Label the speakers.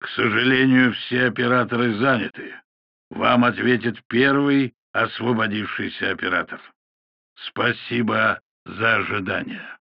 Speaker 1: К сожалению, все операторы заняты. Вам ответит первый освободившийся оператор. Спасибо за ожидание.